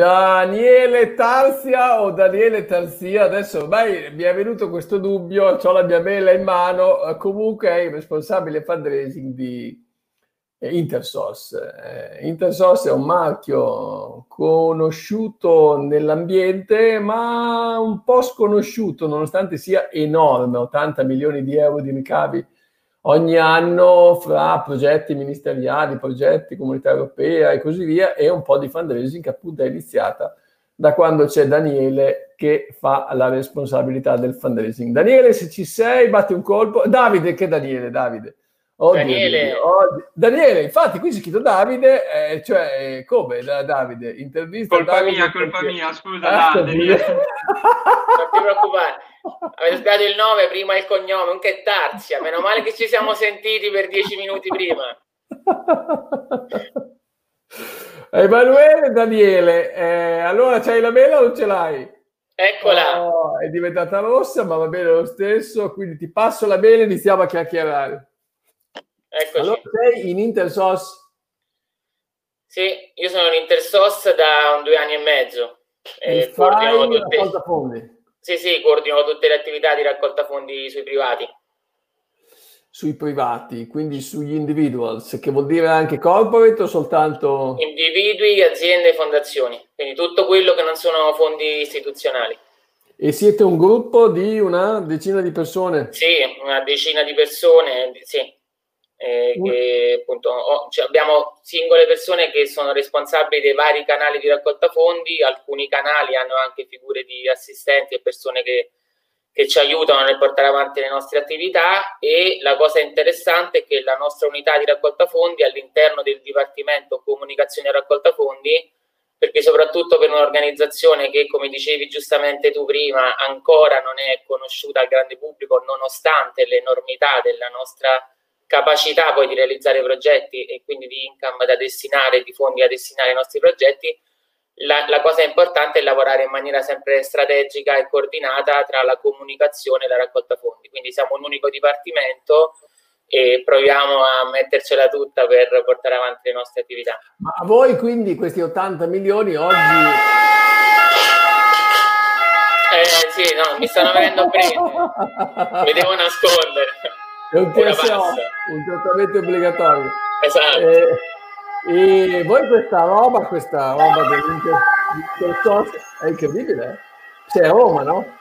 Daniele Tarzia o Daniele Tarzia? Adesso ormai mi è venuto questo dubbio, ho la mia mela in mano, eh, comunque è il responsabile fundraising di eh, Intersource. Eh, Intersource è un marchio conosciuto nell'ambiente, ma un po' sconosciuto, nonostante sia enorme, 80 milioni di euro di ricavi ogni anno fra progetti ministeriali, progetti comunità europea e così via, e un po' di fundraising che appunto è iniziata da quando c'è Daniele che fa la responsabilità del fundraising. Daniele, se ci sei, batti un colpo. Davide, che Daniele, Davide. Oh, Daniele. Oh, Daniele, infatti qui c'è scritto Davide, eh, cioè come da Davide? Intervista colpa Davide mia, perché... colpa mia, scusa ah, Davide. non ti preoccupare. Avete sbagliato il nome, prima il cognome, un che Tarzia. Meno male che ci siamo sentiti per dieci minuti prima. Emanuele Daniele, eh, allora c'hai la mela o non ce l'hai? Eccola. Oh, è diventata rossa, ma va bene lo stesso, quindi ti passo la mela e iniziamo a chiacchierare. Eccoci. Allora sei in Intersos? Sì, io sono in Intersos da due anni e mezzo. E, e coordino tutte... fondi? Sì, sì, coordino tutte le attività di raccolta fondi sui privati. Sui privati, quindi sugli individuals, che vuol dire anche corporate o soltanto... Individui, aziende e fondazioni, quindi tutto quello che non sono fondi istituzionali. E siete un gruppo di una decina di persone? Sì, una decina di persone, sì eh, che appunto oh, cioè abbiamo singole persone che sono responsabili dei vari canali di raccolta fondi, alcuni canali hanno anche figure di assistenti e persone che, che ci aiutano nel portare avanti le nostre attività e la cosa interessante è che la nostra unità di raccolta fondi all'interno del Dipartimento Comunicazione e Raccolta Fondi perché soprattutto per un'organizzazione che, come dicevi giustamente tu prima, ancora non è conosciuta al grande pubblico, nonostante l'enormità della nostra capacità poi di realizzare progetti e quindi di income da destinare, di fondi da destinare ai nostri progetti, la, la, cosa importante è lavorare in maniera sempre strategica e coordinata tra la comunicazione e la raccolta fondi. Quindi siamo un unico dipartimento e proviamo a mettercela tutta per portare avanti le nostre attività. Ma a voi quindi questi 80 milioni oggi... Eh sì, no, mi stanno venendo a prendere, mi devo nascondere. È un TSO, un trattamento obbligatorio. Esatto. E, eh, e voi questa roba, questa roba dell'intersocio è incredibile. Eh? Sei a Roma, no?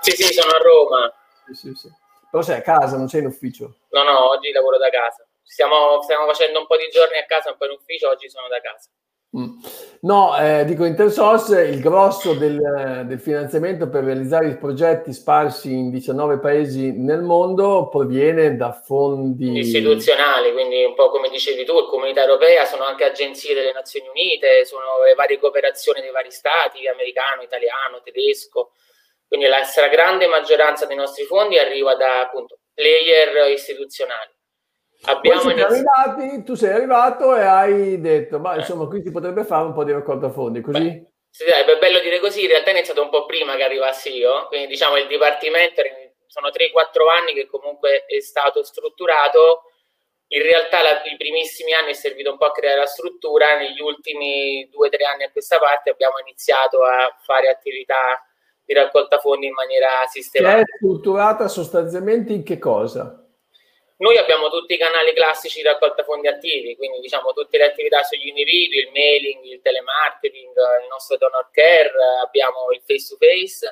Sì, sì, sono a Roma. Sì, sì, sì. Però sei a casa, non sei in ufficio. No, no, oggi lavoro da casa. Stiamo, stiamo facendo un po' di giorni a casa, un po' in ufficio, oggi sono da casa. Mm. No, eh, dico Intersource, il grosso del, del, finanziamento per realizzare i progetti sparsi in 19 paesi nel mondo proviene da fondi istituzionali, quindi un po' come dicevi tu, comunità europea, sono anche agenzie delle Nazioni Unite, sono le varie cooperazioni dei vari stati, americano, italiano, tedesco, quindi la stragrande maggioranza dei nostri fondi arriva da appunto player istituzionali. Abbiamo iniziato... arrivati, tu sei arrivato e hai detto, ma insomma, qui si potrebbe fare un po' di raccolta fondi, così? Beh, sì, è bello dire così, in realtà è iniziato un po' prima che arrivassi io, quindi diciamo il dipartimento sono 3-4 anni che comunque è stato strutturato, in realtà la, i primissimi anni è servito un po' a creare la struttura, negli ultimi 2-3 anni a questa parte abbiamo iniziato a fare attività di raccolta fondi in maniera sistematica. È strutturata sostanzialmente in che cosa? Noi abbiamo tutti i canali classici di raccolta fondi attivi, quindi diciamo tutte le attività sugli individui, il mailing, il telemarketing, il nostro donor care, abbiamo il face to face,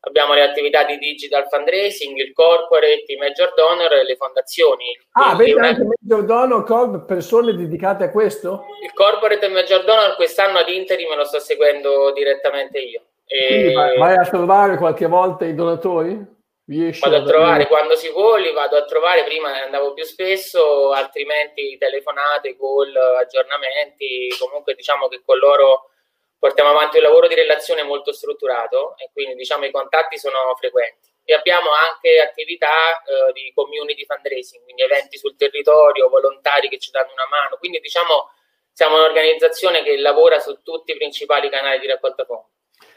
abbiamo le attività di digital fundraising, il corporate, i major donor e le fondazioni. Ah, avete una... anche major donor, persone dedicate a questo? Il corporate e major donor quest'anno ad interim lo sto seguendo direttamente io. E... vai a trovare qualche volta i donatori? Riesci vado a trovare quando si li vado a trovare, prima andavo più spesso, altrimenti telefonate, call, aggiornamenti, comunque diciamo che con loro portiamo avanti un lavoro di relazione molto strutturato e quindi diciamo i contatti sono frequenti. E abbiamo anche attività eh, di community fundraising, quindi eventi sul territorio, volontari che ci danno una mano, quindi diciamo siamo un'organizzazione che lavora su tutti i principali canali di raccolta fondi.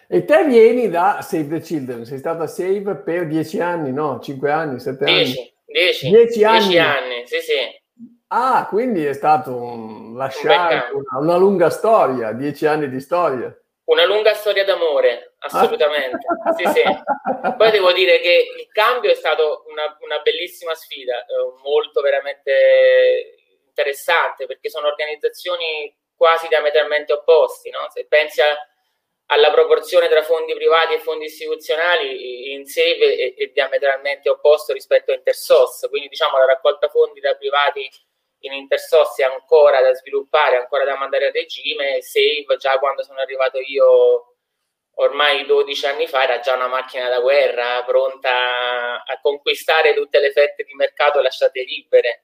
E te vieni da Save the Children, sei stata Save per dieci anni, no? Cinque anni, sette anni? Dieci, dieci, dieci anni. Dieci anni, sì, sì. Ah, quindi è stato un lasciare un una, una, lunga storia, dieci anni di storia. Una lunga storia d'amore, assolutamente. sì, sì. Poi devo dire che il cambio è stato una, una bellissima sfida, eh, molto veramente interessante, perché sono organizzazioni quasi diametralmente opposti. No? Se pensi a, alla proporzione tra fondi privati e fondi istituzionali, in sé è, è diametralmente opposto rispetto a Intersos. Quindi diciamo la raccolta fondi da privati in Intersos è ancora da sviluppare, ancora da mandare a regime, Save già quando sono arrivato io ormai 12 anni fa era già una macchina da guerra pronta a conquistare tutte le fette di mercato lasciate libere.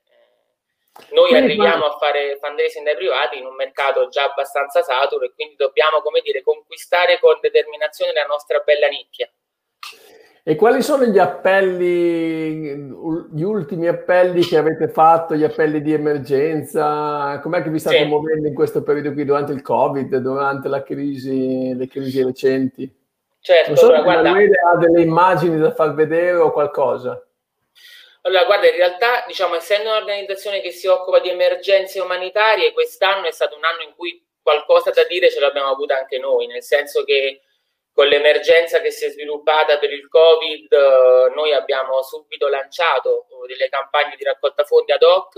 Noi quindi arriviamo a fare fundraising dai privati in un mercato già abbastanza saturo e quindi dobbiamo, come dire, conquistare con determinazione la nostra bella nicchia. E quali sono gli appelli, gli ultimi appelli che avete fatto, gli appelli di emergenza? Com'è che vi state sì. muovendo in questo periodo qui, durante il Covid, durante la crisi, le crisi recenti? Certo, non so allora, guarda, ha delle immagini da far vedere o qualcosa. Allora, guarda, in realtà, diciamo, essendo un'organizzazione che si occupa di emergenze umanitarie, quest'anno è stato un anno in cui qualcosa da dire ce l'abbiamo avuta anche noi, nel senso che con l'emergenza che si è sviluppata per il Covid, eh, noi abbiamo subito lanciato delle campagne di raccolta fondi ad hoc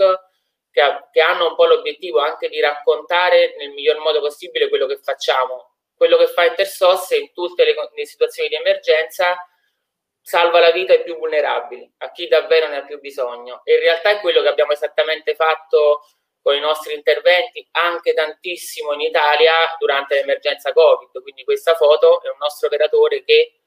che, che, hanno un po' l'obiettivo anche di raccontare nel miglior modo possibile quello che facciamo. Quello che fa Intersos in tutte le, le situazioni di emergenza salva la vita ai più vulnerabili, a chi davvero ne ha più bisogno. E in realtà è quello che abbiamo esattamente fatto con i nostri interventi anche tantissimo in Italia durante l'emergenza Covid. Quindi questa foto è un nostro operatore che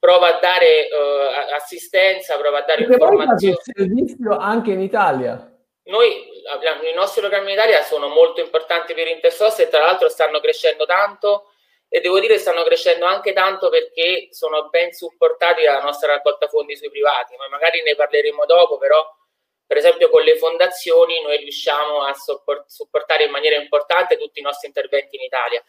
prova a dare uh, assistenza, prova a dare Perché informazioni. servizio anche in Italia. Noi, i nostri programmi in Italia sono molto importanti per Intersos e tra l'altro stanno crescendo tanto e devo dire stanno crescendo anche tanto perché sono ben supportati dalla nostra raccolta fondi sui privati, ma magari ne parleremo dopo, però per esempio con le fondazioni noi riusciamo a supportare in maniera importante tutti i nostri interventi in Italia.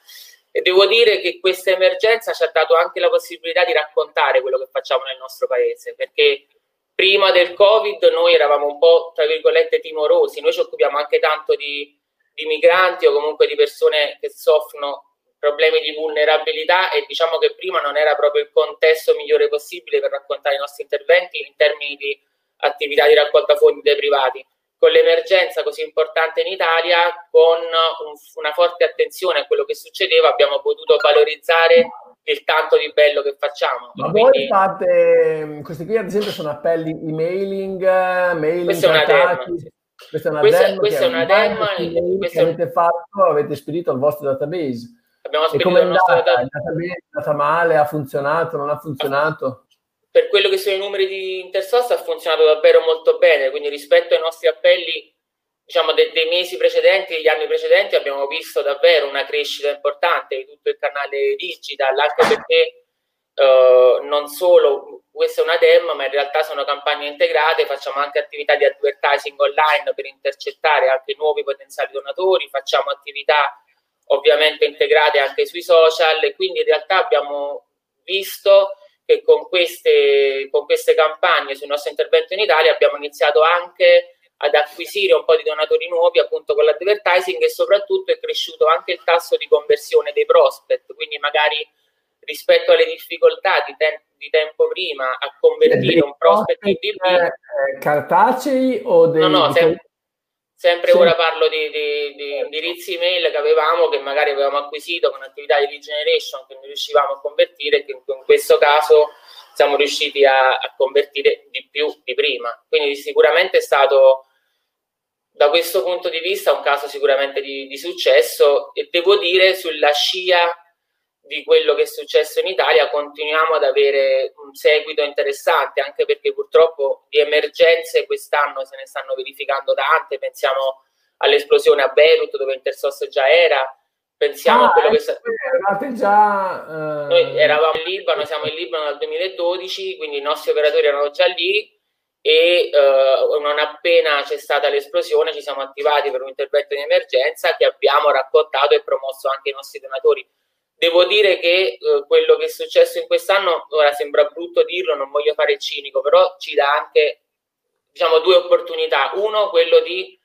E devo dire che questa emergenza ci ha dato anche la possibilità di raccontare quello che facciamo nel nostro paese, perché prima del Covid noi eravamo un po', tra virgolette, timorosi, noi ci occupiamo anche tanto di, di migranti o comunque di persone che soffrono problemi di vulnerabilità e diciamo che prima non era proprio il contesto migliore possibile per raccontare i nostri interventi in termini di attività di raccolta fondi dei privati. Con l'emergenza così importante in Italia, con un, una forte attenzione a quello che succedeva, abbiamo potuto valorizzare il tanto di bello che facciamo. Ma quindi... voi fate, questi qui ad esempio sono appelli emailing, mailing questa è una demo. Questa è una questa, demo, questa è una demo che avete fatto, avete spedito al vostro database. Abbiamo spedito al nostro database. Il database è andata male, ha funzionato, non ha funzionato? per quello che sono i numeri di Intersoft ha funzionato davvero molto bene, quindi rispetto ai nostri appelli diciamo, de- dei mesi precedenti, degli anni precedenti, abbiamo visto davvero una crescita importante di tutto il canale digital, anche perché uh, non solo questa è una demo, ma in realtà sono campagne integrate, facciamo anche attività di advertising online per intercettare anche nuovi potenziali donatori, facciamo attività ovviamente integrate anche sui social e quindi in realtà abbiamo visto che con queste, con queste campagne sul nostro intervento in Italia abbiamo iniziato anche ad acquisire un po' di donatori nuovi appunto con l'advertising e soprattutto è cresciuto anche il tasso di conversione dei prospect, quindi magari rispetto alle difficoltà di, te- di tempo prima a convertire un prospect in DB eh, cartacei o dei, no, no, sem- Sempre sì. ora parlo di, di, di, indirizzi email che avevamo, che magari avevamo acquisito con attività di regeneration che non riuscivamo a convertire e che in questo caso siamo riusciti a, a convertire di più di prima. Quindi sicuramente è stato da questo punto di vista un caso sicuramente di, di successo e devo dire sulla scia di quello che è successo in Italia continuiamo ad avere un seguito interessante, anche perché purtroppo di emergenze quest'anno se ne stanno verificando tante, pensiamo all'esplosione a Beirut dove Intersos già era, pensiamo ah, a quello che... Eravate già... Uh... Noi eravamo in Libano, siamo in Libano dal 2012, quindi i nostri operatori erano già lì e uh, non appena c'è stata l'esplosione ci siamo attivati per un intervento di emergenza che abbiamo raccontato e promosso anche ai nostri donatori Devo dire che eh, quello che è successo in quest'anno, ora sembra brutto dirlo, non voglio fare cinico, però ci dà anche diciamo, due opportunità. Uno, quello di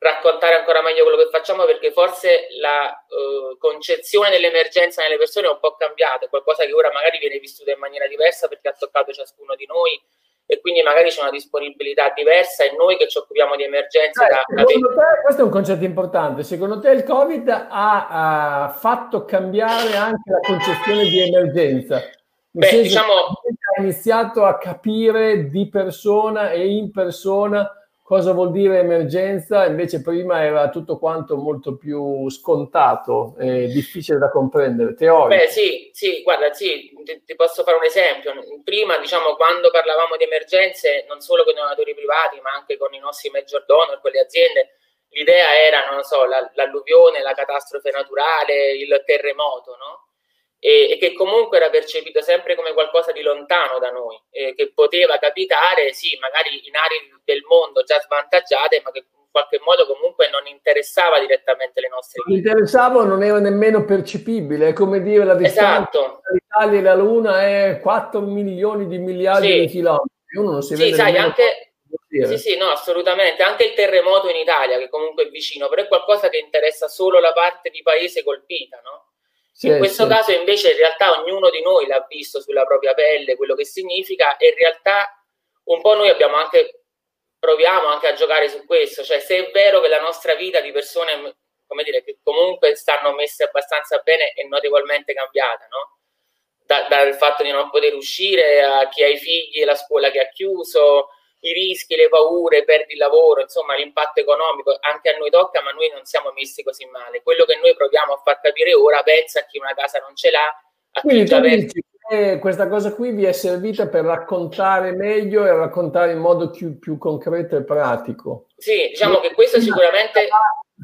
raccontare ancora meglio quello che facciamo perché forse la uh, concezione dell'emergenza nelle persone è un po' cambiata, è qualcosa che ora magari viene vissuto in maniera diversa perché ha toccato ciascuno di noi e quindi magari c'è una disponibilità diversa e noi che ci occupiamo di emergenze. Eh, da, secondo te, questo è un concetto importante, secondo te il Covid ha, ha fatto cambiare anche la concezione di emergenza? Beh, diciamo, ha iniziato a capire di persona e in persona cosa vuol dire emergenza, invece prima era tutto quanto molto più scontato e difficile da comprendere, teorico. Beh sì, sì, guarda, sì, ti, ti, posso fare un esempio. Prima, diciamo, quando parlavamo di emergenze, non solo con i donatori privati, ma anche con i nostri major donor, con le aziende, l'idea era, non so, la, l'alluvione, la catastrofe naturale, il terremoto, no? E, e, che comunque era percepito sempre come qualcosa di lontano da noi, eh, che poteva capitare, sì, magari in aree del mondo già svantaggiate, ma che in qualche modo comunque non interessava direttamente le nostre vite. Non interessava, non era nemmeno percepibile, è come dire la distanza esatto. tra l'Italia e la Luna è 4 milioni di miliardi sì. di chilometri. Uno non si sì, sai, anche... Sì, sì, no, assolutamente. Anche il terremoto in Italia, che comunque è vicino, però è qualcosa che interessa solo la parte di paese colpita, no? Sì, in questo sì. caso invece in realtà ognuno di noi l'ha visto sulla propria pelle quello che significa e in realtà un po' noi abbiamo anche proviamo anche a giocare su questo, cioè se è vero che la nostra vita di persone come dire che comunque stanno messe abbastanza bene e notevolmente cambiata, no? Da, dal fatto di non poter uscire a chi ha i figli e la scuola che ha chiuso, i rischi, le paure, perdi il lavoro, insomma l'impatto economico anche a noi tocca, ma noi non siamo messi così male. Quello che noi proviamo a far capire ora, pensa a chi una casa non ce l'ha, a Quindi chi già dici, eh, questa cosa qui vi è servita per raccontare meglio e raccontare in modo più, più concreto e pratico. Sì, diciamo che questo sicuramente...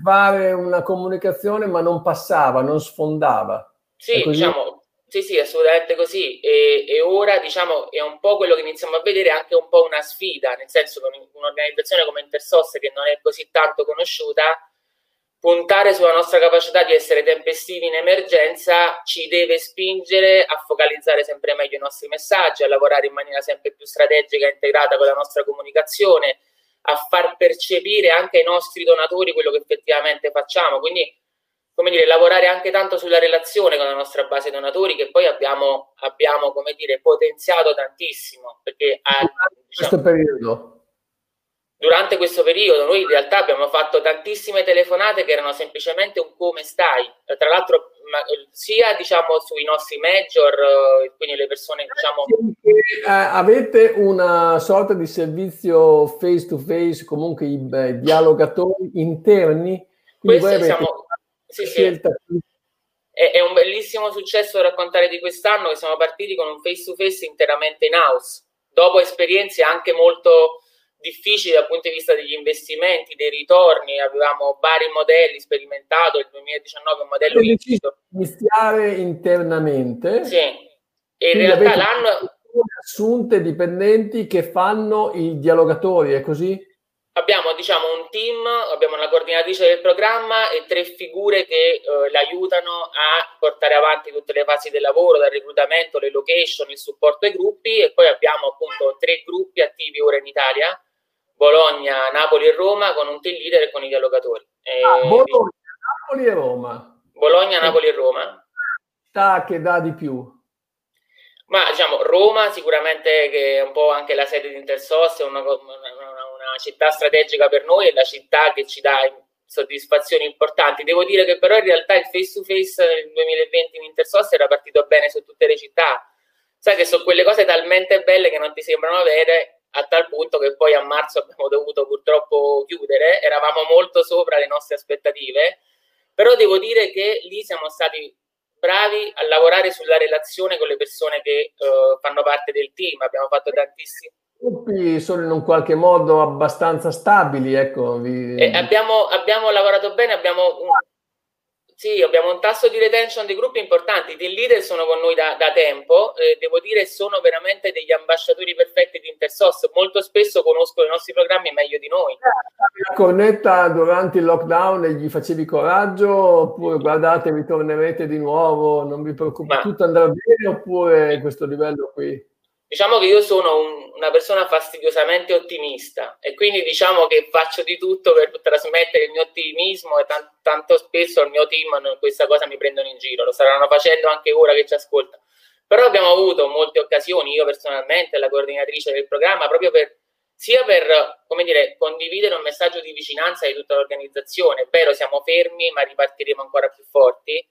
Fare una comunicazione ma non passava, non sfondava. Sì, diciamo, sì, sì, assolutamente così. E, e, ora, diciamo, è un po' quello che iniziamo a vedere anche un po' una sfida, nel senso che un'organizzazione come Intersos, che non è così tanto conosciuta, puntare sulla nostra capacità di essere tempestivi in emergenza ci deve spingere a focalizzare sempre meglio i nostri messaggi, a lavorare in maniera sempre più strategica e integrata con la nostra comunicazione, a far percepire anche ai nostri donatori quello che effettivamente facciamo. Quindi come dire, lavorare anche tanto sulla relazione con la nostra base donatori che poi abbiamo, abbiamo come dire, potenziato tantissimo. Perché a, diciamo, questo periodo. Durante questo periodo noi in realtà abbiamo fatto tantissime telefonate che erano semplicemente un come stai. Tra l'altro ma, sia diciamo sui nostri major, eh, quindi le persone diciamo... Eh, avete una sorta di servizio face to face, comunque i beh, dialogatori interni? Quindi Questi siamo sì, sì. È, è, un bellissimo successo da raccontare di quest'anno che siamo partiti con un face to face interamente in house, dopo esperienze anche molto difficili dal punto di vista degli investimenti, dei ritorni, avevamo vari modelli sperimentato, il 2019 è un modello ibrido. Iniziare internamente. Sì, e in realtà l'anno... Assunte dipendenti che fanno i dialogatori, è così? Abbiamo diciamo un team, abbiamo una coordinatrice del programma e tre figure che eh, l'aiutano a portare avanti tutte le fasi del lavoro, dal reclutamento, le location, il supporto ai gruppi e poi abbiamo appunto tre gruppi attivi ora in Italia, Bologna, Napoli e Roma con un team leader e con i dialogatori. Ah, Bologna, Napoli e Roma. Bologna, Napoli e Roma. Città che dà di più. Ma diciamo Roma sicuramente che è un po' anche la sede di Intersos, è una, una, una città strategica per noi, è la città che ci dà soddisfazioni importanti. Devo dire che però in realtà il face to face nel 2020 in Intersos era partito bene su tutte le città. Sai che sono quelle cose talmente belle che non ti sembrano avere a tal punto che poi a marzo abbiamo dovuto purtroppo chiudere, eravamo molto sopra le nostre aspettative, però devo dire che lì siamo stati bravi a lavorare sulla relazione con le persone che uh, fanno parte del team. Abbiamo fatto tantissimi. Gruppi sono in un qualche modo abbastanza stabili, ecco. Vi... Abbiamo, abbiamo, lavorato bene, abbiamo un, sì, abbiamo un tasso di retention dei gruppi importanti. I team leader sono con noi da, da tempo, eh, devo dire sono veramente degli ambasciatori perfetti di Intersos. Molto spesso conoscono i nostri programmi meglio di noi. Connetta durante il lockdown e gli facevi coraggio oppure guardate, ritornerete di nuovo, non vi preoccupate, tutto andrà bene oppure questo livello qui? Diciamo che io sono un, una persona fastidiosamente ottimista e quindi diciamo che faccio di tutto per trasmettere il mio ottimismo e t- tanto spesso il mio team questa cosa mi prendono in giro, lo staranno facendo anche ora che ci ascolta. Però abbiamo avuto molte occasioni, io personalmente, la coordinatrice del programma, proprio per sia per dire, condividere un messaggio di vicinanza di tutta l'organizzazione, vero siamo fermi ma ripartiremo ancora più forti,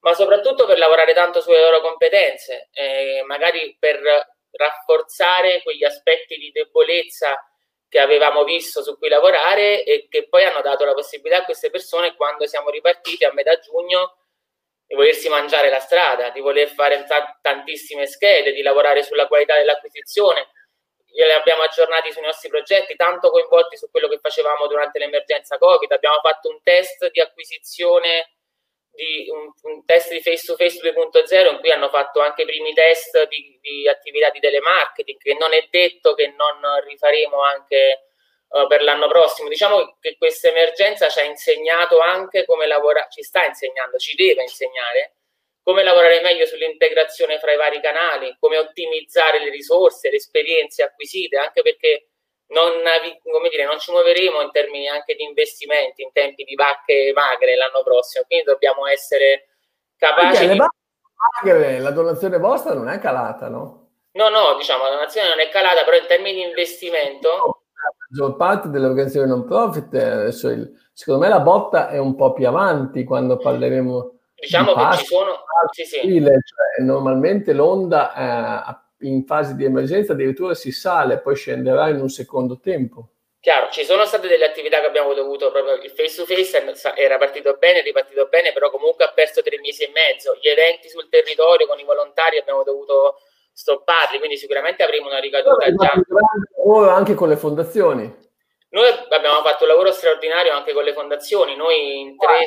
ma soprattutto per lavorare tanto sulle loro competenze, eh, magari per rafforzare quegli aspetti di debolezza che avevamo visto su cui lavorare e che poi hanno dato la possibilità a queste persone quando siamo ripartiti a metà giugno di volersi mangiare la strada, di voler fare t- tantissime schede, di lavorare sulla qualità dell'acquisizione, li abbiamo aggiornati sui nostri progetti, tanto coinvolti su quello che facevamo durante l'emergenza Covid. Abbiamo fatto un test di acquisizione, di, un, un test di face to face 2.0 in cui hanno fatto anche i primi test di, di attività di telemarketing, che non è detto che non rifaremo anche uh, per l'anno prossimo. Diciamo che questa emergenza ci ha insegnato anche come lavorare, ci sta insegnando, ci deve insegnare come lavorare meglio sull'integrazione fra i vari canali, come ottimizzare le risorse, le esperienze acquisite, anche perché non, come dire, non ci muoveremo in termini anche di investimenti in tempi di vacche magre l'anno prossimo, quindi dobbiamo essere capaci di... Magre, la donazione vostra non è calata, no? No, no, diciamo, la donazione non è calata, però in termini di investimento... La maggior parte delle organizzazioni non profit, adesso il, secondo me la botta è un po' più avanti quando parleremo Diciamo che ci sono... Sì, sì. Cioè, normalmente l'onda eh, in fase di emergenza addirittura si sale, poi scenderà in un secondo tempo. Chiaro, ci sono state delle attività che abbiamo dovuto proprio il face to face era partito bene, è ripartito bene, però comunque ha perso tre mesi e mezzo. Gli eventi sul territorio con i volontari abbiamo dovuto stopparli, quindi sicuramente avremo una ricaduta già. Anche con le fondazioni. Noi abbiamo fatto un lavoro straordinario anche con le fondazioni, noi in tre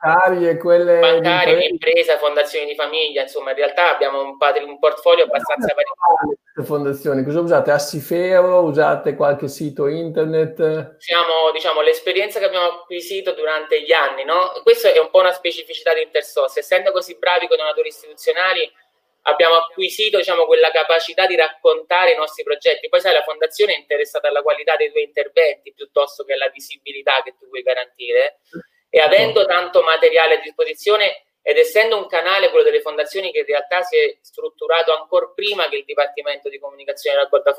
bancarie, quelle bancarie, di impresa, fondazioni di famiglia, insomma in realtà abbiamo un, patri- un portfolio abbastanza variegato. fondazioni, cosa usate? Assifero? Usate qualche sito internet? Siamo, diciamo, l'esperienza che abbiamo acquisito durante gli anni, no? Questo è un po' una specificità di Intersos, essendo così bravi con donatori istituzionali abbiamo acquisito diciamo, quella capacità di raccontare i nostri progetti. Poi sai, la fondazione è interessata alla qualità dei tuoi interventi piuttosto che alla visibilità che tu vuoi garantire. E avendo tanto materiale a disposizione ed essendo un canale, quello delle fondazioni, che in realtà si è strutturato ancora prima che il Dipartimento di Comunicazione e Raccolta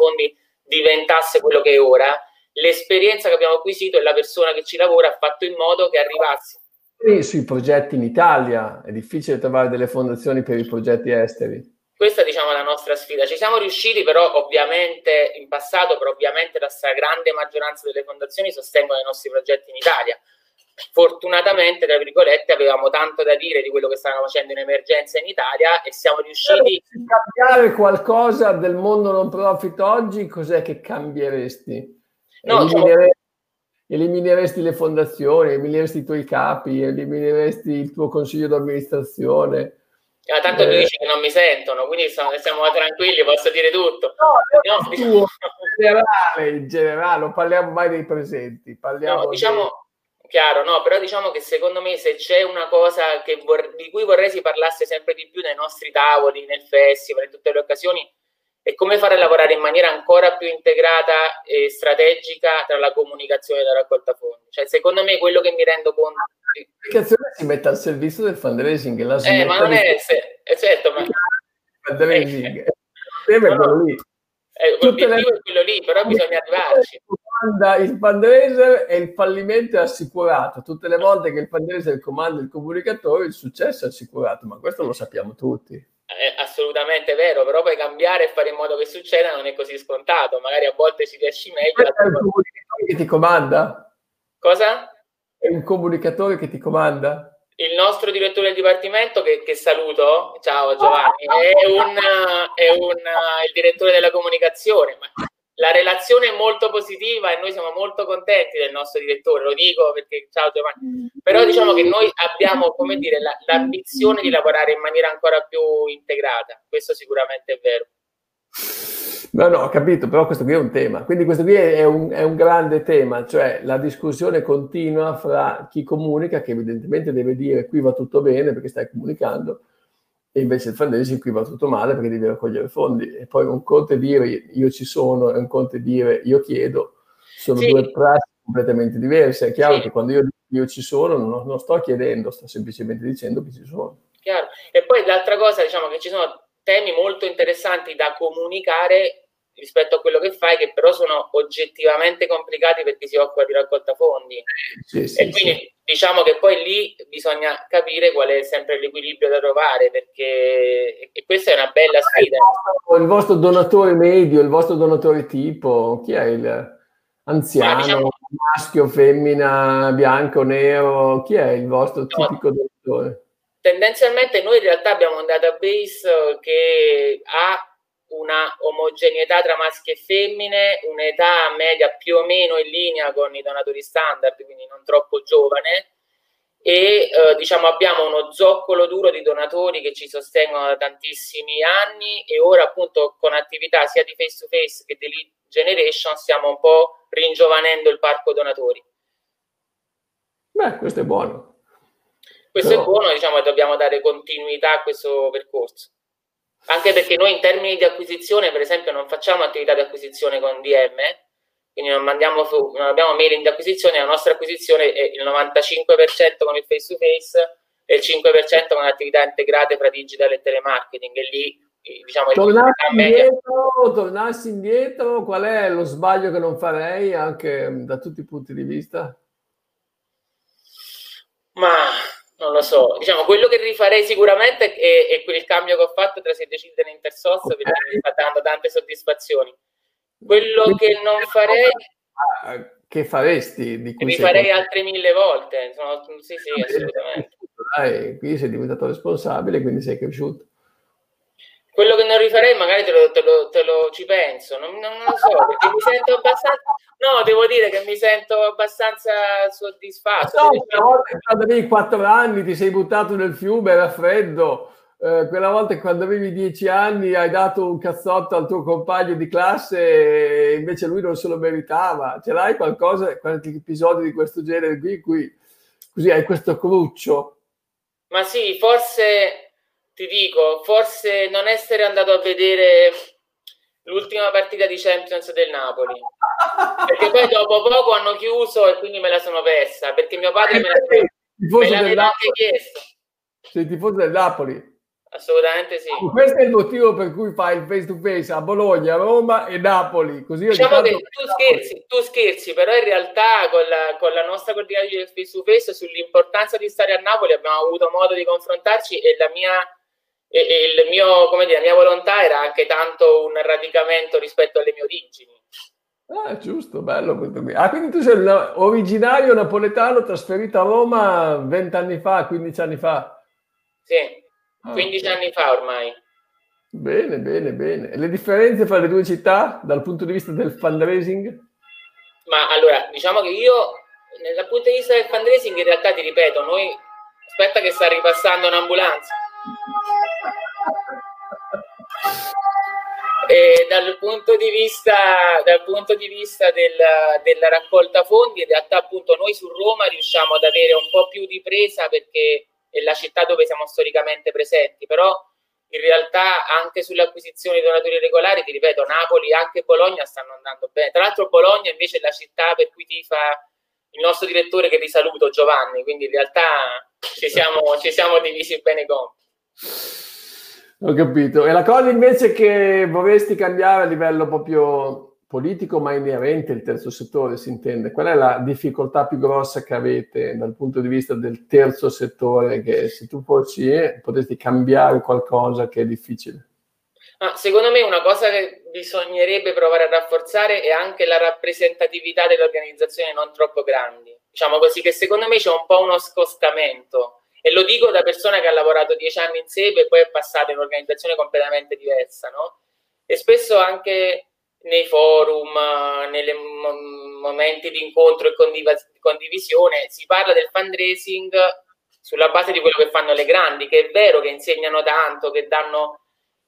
diventasse quello che è ora, l'esperienza che abbiamo acquisito e la persona che ci lavora ha fatto in modo che arrivasse sui progetti in Italia, è difficile trovare delle fondazioni per i progetti esteri. Questa diciamo, è la nostra sfida. Ci siamo riusciti però ovviamente in passato, però ovviamente la stragrande maggioranza delle fondazioni sostengono i nostri progetti in Italia. Fortunatamente, tra virgolette, avevamo tanto da dire di quello che stavano facendo in emergenza in Italia e siamo riusciti... Se cambiare qualcosa del mondo non profit oggi, cos'è che cambieresti? No, diciamo, elimineresti le fondazioni, elimineresti i tuoi capi, elimineresti il tuo consiglio d'amministrazione. Ma tanto eh, tu dici che non mi sentono, quindi siamo, siamo tranquilli, posso dire tutto. No, no, diciamo... in generale, in generale, non parliamo mai dei presenti, parliamo no, diciamo, di... chiaro, no, però diciamo che secondo me se c'è una cosa vor... di cui vorrei si parlasse sempre di più nei nostri tavoli, nel festival, in tutte le occasioni, e come fare lavorare in maniera ancora più integrata e strategica tra la comunicazione e la raccolta fondi. Cioè, secondo me quello che mi rendo conto... La comunicazione si mette al servizio del fundraising. La eh, ma non è... Se, è certo, ma... Fundraising. Eh, è quello lì. Eh, l'obiettivo le... è quello lì, però bisogna arrivarci. Il fundraiser e il fallimento è assicurato. Tutte le volte che il fundraiser comanda il comunicatore, il successo è assicurato, ma questo lo sappiamo tutti è assolutamente vero, però poi cambiare e fare in modo che succeda non è così scontato, magari a volte ci riesci meglio. È un comunicatore che ti comanda? Cosa? È un comunicatore che ti comanda? Il nostro direttore del dipartimento, che, che saluto, ciao Giovanni, è, un, è un, il direttore della comunicazione, ma la relazione è molto positiva e noi siamo molto contenti del nostro direttore, lo dico perché ciao Giovanni, però diciamo che noi abbiamo come dire la, l'ambizione di lavorare in maniera ancora più integrata, questo sicuramente è vero. No, no, ho capito, però questo qui è un tema. Quindi questo qui è un, è un, grande tema, cioè la discussione continua fra chi comunica, che evidentemente deve dire qui va tutto bene perché stai comunicando, e invece il fundraising qui va tutto male perché devi raccogliere fondi e poi un conto è dire io ci sono e un conto è dire io chiedo, sono sì. due prassi completamente diverse. È chiaro sì. che quando io, io ci sono non, non, sto chiedendo, sto semplicemente dicendo che ci sono. Chiaro. E poi l'altra cosa, diciamo che ci sono temi molto interessanti da comunicare rispetto a quello che fai, che però sono oggettivamente complicati per chi si occupa di raccolta fondi. Sì, sì, e quindi sì. diciamo che poi lì bisogna capire qual è sempre l'equilibrio da trovare, perché e questa è una bella sfida. Il vostro donatore medio, il vostro donatore tipo, chi è il anziano, Ma, diciamo, maschio, femmina, bianco, nero? Chi è il vostro tipico no, donatore? Tendenzialmente noi in realtà abbiamo un database che ha una omogeneità tra maschi e femmine, un'età media più o meno in linea con i donatori standard, quindi non troppo giovane, e eh, diciamo abbiamo uno zoccolo duro di donatori che ci sostengono da tantissimi anni e ora appunto con attività sia di face to face che di lead generation stiamo un po' ringiovanendo il parco donatori. Beh, questo è buono. Questo Però... è buono, diciamo, e dobbiamo dare continuità a questo percorso. Anche perché noi in termini di acquisizione, per esempio, non facciamo attività di acquisizione con DM, quindi non, mandiamo, non abbiamo mailing di acquisizione, la nostra acquisizione è il 95% con il face to face e il 5% con attività integrate fra digital e telemarketing e lì diciamo tornassi indietro, tornassi indietro qual è lo sbaglio che non farei anche da tutti i punti di vista? Ma non lo so, diciamo quello che rifarei sicuramente è, è quel cambio che ho fatto tra se decidere in intersource okay. perché mi sta dando tante soddisfazioni. Quello che non farei ah, che faresti di cui rifarei sei... altre mille volte. Sono, sì, sì, assolutamente. Dai, qui sei diventato responsabile, quindi sei cresciuto. Quello che non rifarei magari te lo, te lo, te lo ci penso, non, non, lo so, perché mi sento abbastanza... No, devo dire che mi sento abbastanza soddisfatto. No, però quando avevi quattro anni ti sei buttato nel fiume, era freddo. Eh, quella volta quando avevi dieci anni hai dato un cazzotto al tuo compagno di classe e invece lui non se lo meritava. Ce l'hai qualcosa, qualche episodio di questo genere qui, qui così hai questo cruccio? Ma sì, forse ti dico, forse non essere andato a vedere l'ultima partita di Champions del Napoli. Perché poi dopo poco hanno chiuso e quindi me la sono persa perché mio padre me, la, me l'aveva anche chiesto. Sei tifoso del Napoli. Assolutamente sì. Questo è il motivo per cui fai il face to face a Bologna, Roma e Napoli così diciamo che tu scherzi, tu scherzi però in realtà con la, con la nostra coordinazione face to face sull'importanza di stare a Napoli abbiamo avuto modo di confrontarci e la mia e, e il mio, come dire, la mia volontà era anche tanto un radicamento rispetto alle mie origini. Ah, giusto, bello questo qui. Ah, quindi tu sei originario napoletano trasferito a Roma vent'anni fa, 15 anni fa? Sì, 15 ah, anni fa ormai. Bene, bene, bene. E le differenze fra le due città dal punto di vista del fundraising? Ma allora, diciamo che io, dal punto di vista del fundraising, in realtà ti ripeto, noi, aspetta che sta ripassando un'ambulanza. E dal punto di vista, punto di vista del, della raccolta fondi, in realtà appunto noi su Roma riusciamo ad avere un po' più di presa perché è la città dove siamo storicamente presenti, però in realtà anche sulle acquisizioni di donatori regolari, ti ripeto, Napoli, anche Bologna stanno andando bene. Tra l'altro Bologna invece è la città per cui ti fa il nostro direttore che risaluto, Giovanni, quindi in realtà ci siamo, ci siamo divisi bene i compiti. Ho capito. E la cosa invece che vorresti cambiare a livello proprio politico, ma inerente al terzo settore, si intende? Qual è la difficoltà più grossa che avete dal punto di vista del terzo settore? Che se tu fossi, eh, potresti cambiare qualcosa che è difficile? Ah, secondo me una cosa che bisognerebbe provare a rafforzare è anche la rappresentatività delle organizzazioni non troppo grandi. Diciamo così che secondo me c'è un po' uno scostamento e lo dico da persona che ha lavorato dieci anni in SEPE e poi è passata in un'organizzazione completamente diversa, no? E spesso anche nei forum, nei momenti di incontro e condiv- condivisione, si parla del fundraising sulla base di quello che fanno le grandi, che è vero che insegnano tanto, che danno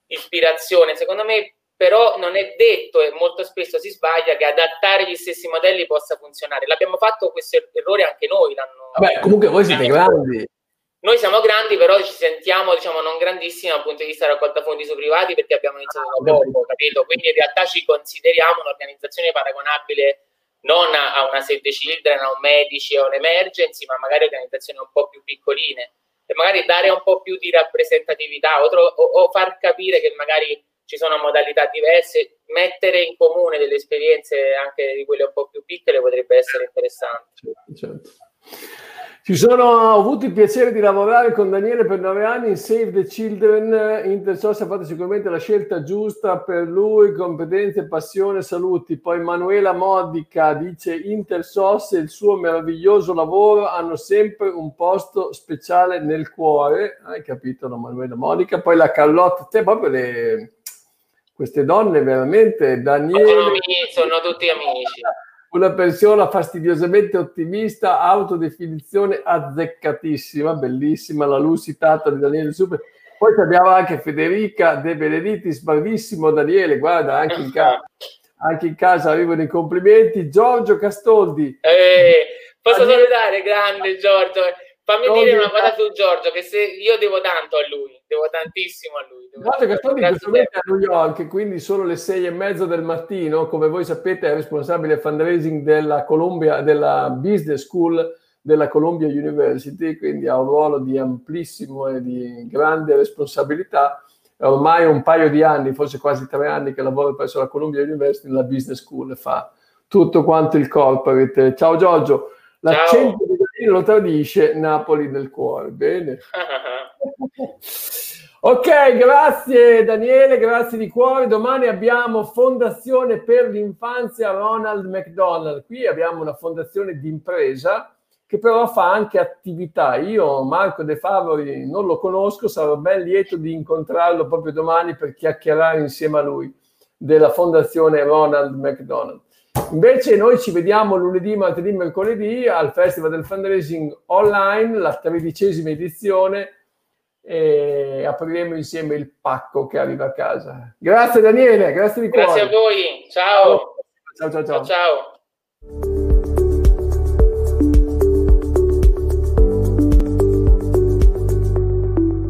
ispirazione. Secondo me però non è detto e molto spesso si sbaglia che adattare gli stessi modelli possa funzionare. L'abbiamo fatto questo errore anche noi. Vabbè, comunque voi siete grandi, noi siamo grandi, però ci sentiamo, diciamo, non grandissimi dal punto di vista raccolta fondi su privati perché abbiamo iniziato da poco, capito? Quindi in realtà ci consideriamo un'organizzazione paragonabile non a una Save the Children, a un Medici, a un Emergency, ma magari organizzazioni un po' più piccoline e magari dare un po' più di rappresentatività o, tro- o, o far capire che magari ci sono modalità diverse, mettere in comune delle esperienze anche di quelle un po' più piccole potrebbe essere interessante. Certo, certo. Ci sono ho avuto il piacere di lavorare con Daniele per nove anni in Save the Children. Intersos ha fatto sicuramente la scelta giusta per lui, competenze, passione, saluti. Poi Manuela Modica dice Intersos e il suo meraviglioso lavoro hanno sempre un posto speciale nel cuore. Hai capito, no, Manuela Modica? Poi la Carlotta, te proprio le... queste donne veramente, Daniele... Sono, amici, sono tutti amici una persona fastidiosamente ottimista, autodefinizione azzeccatissima, bellissima, la lucitata di Daniele Super. Poi abbiamo anche Federica De Benedittis, bravissimo Daniele, guarda, anche in casa, anche in casa arrivano i complimenti. Giorgio Castoldi. Eh, posso salutare, grande Giorgio. Fammi no, dire una cosa su Giorgio, che se io devo tanto a lui, devo tantissimo a lui. Guarda che sto momento a New York, quindi sono le sei e mezza del mattino, come voi sapete è responsabile fundraising della Columbia, della Business School della Columbia University, quindi ha un ruolo di amplissimo e di grande responsabilità. È ormai un paio di anni, forse quasi tre anni, che lavora presso la Columbia University nella Business School fa tutto quanto il corporate. Ciao Giorgio, l'accento di lo tradisce Napoli del cuore. Bene. ok, grazie Daniele, grazie di cuore. Domani abbiamo Fondazione per l'infanzia Ronald McDonald. Qui abbiamo una fondazione di impresa che però fa anche attività. Io Marco De Favori non lo conosco, sarò ben lieto di incontrarlo proprio domani per chiacchierare insieme a lui della fondazione Ronald McDonald. Invece noi ci vediamo lunedì, martedì, mercoledì al Festival del Fundraising Online, la tredicesima edizione, e apriremo insieme il pacco che arriva a casa. Grazie Daniele, grazie di cuore. Grazie a voi, ciao. Ciao ciao ciao. ciao, ciao.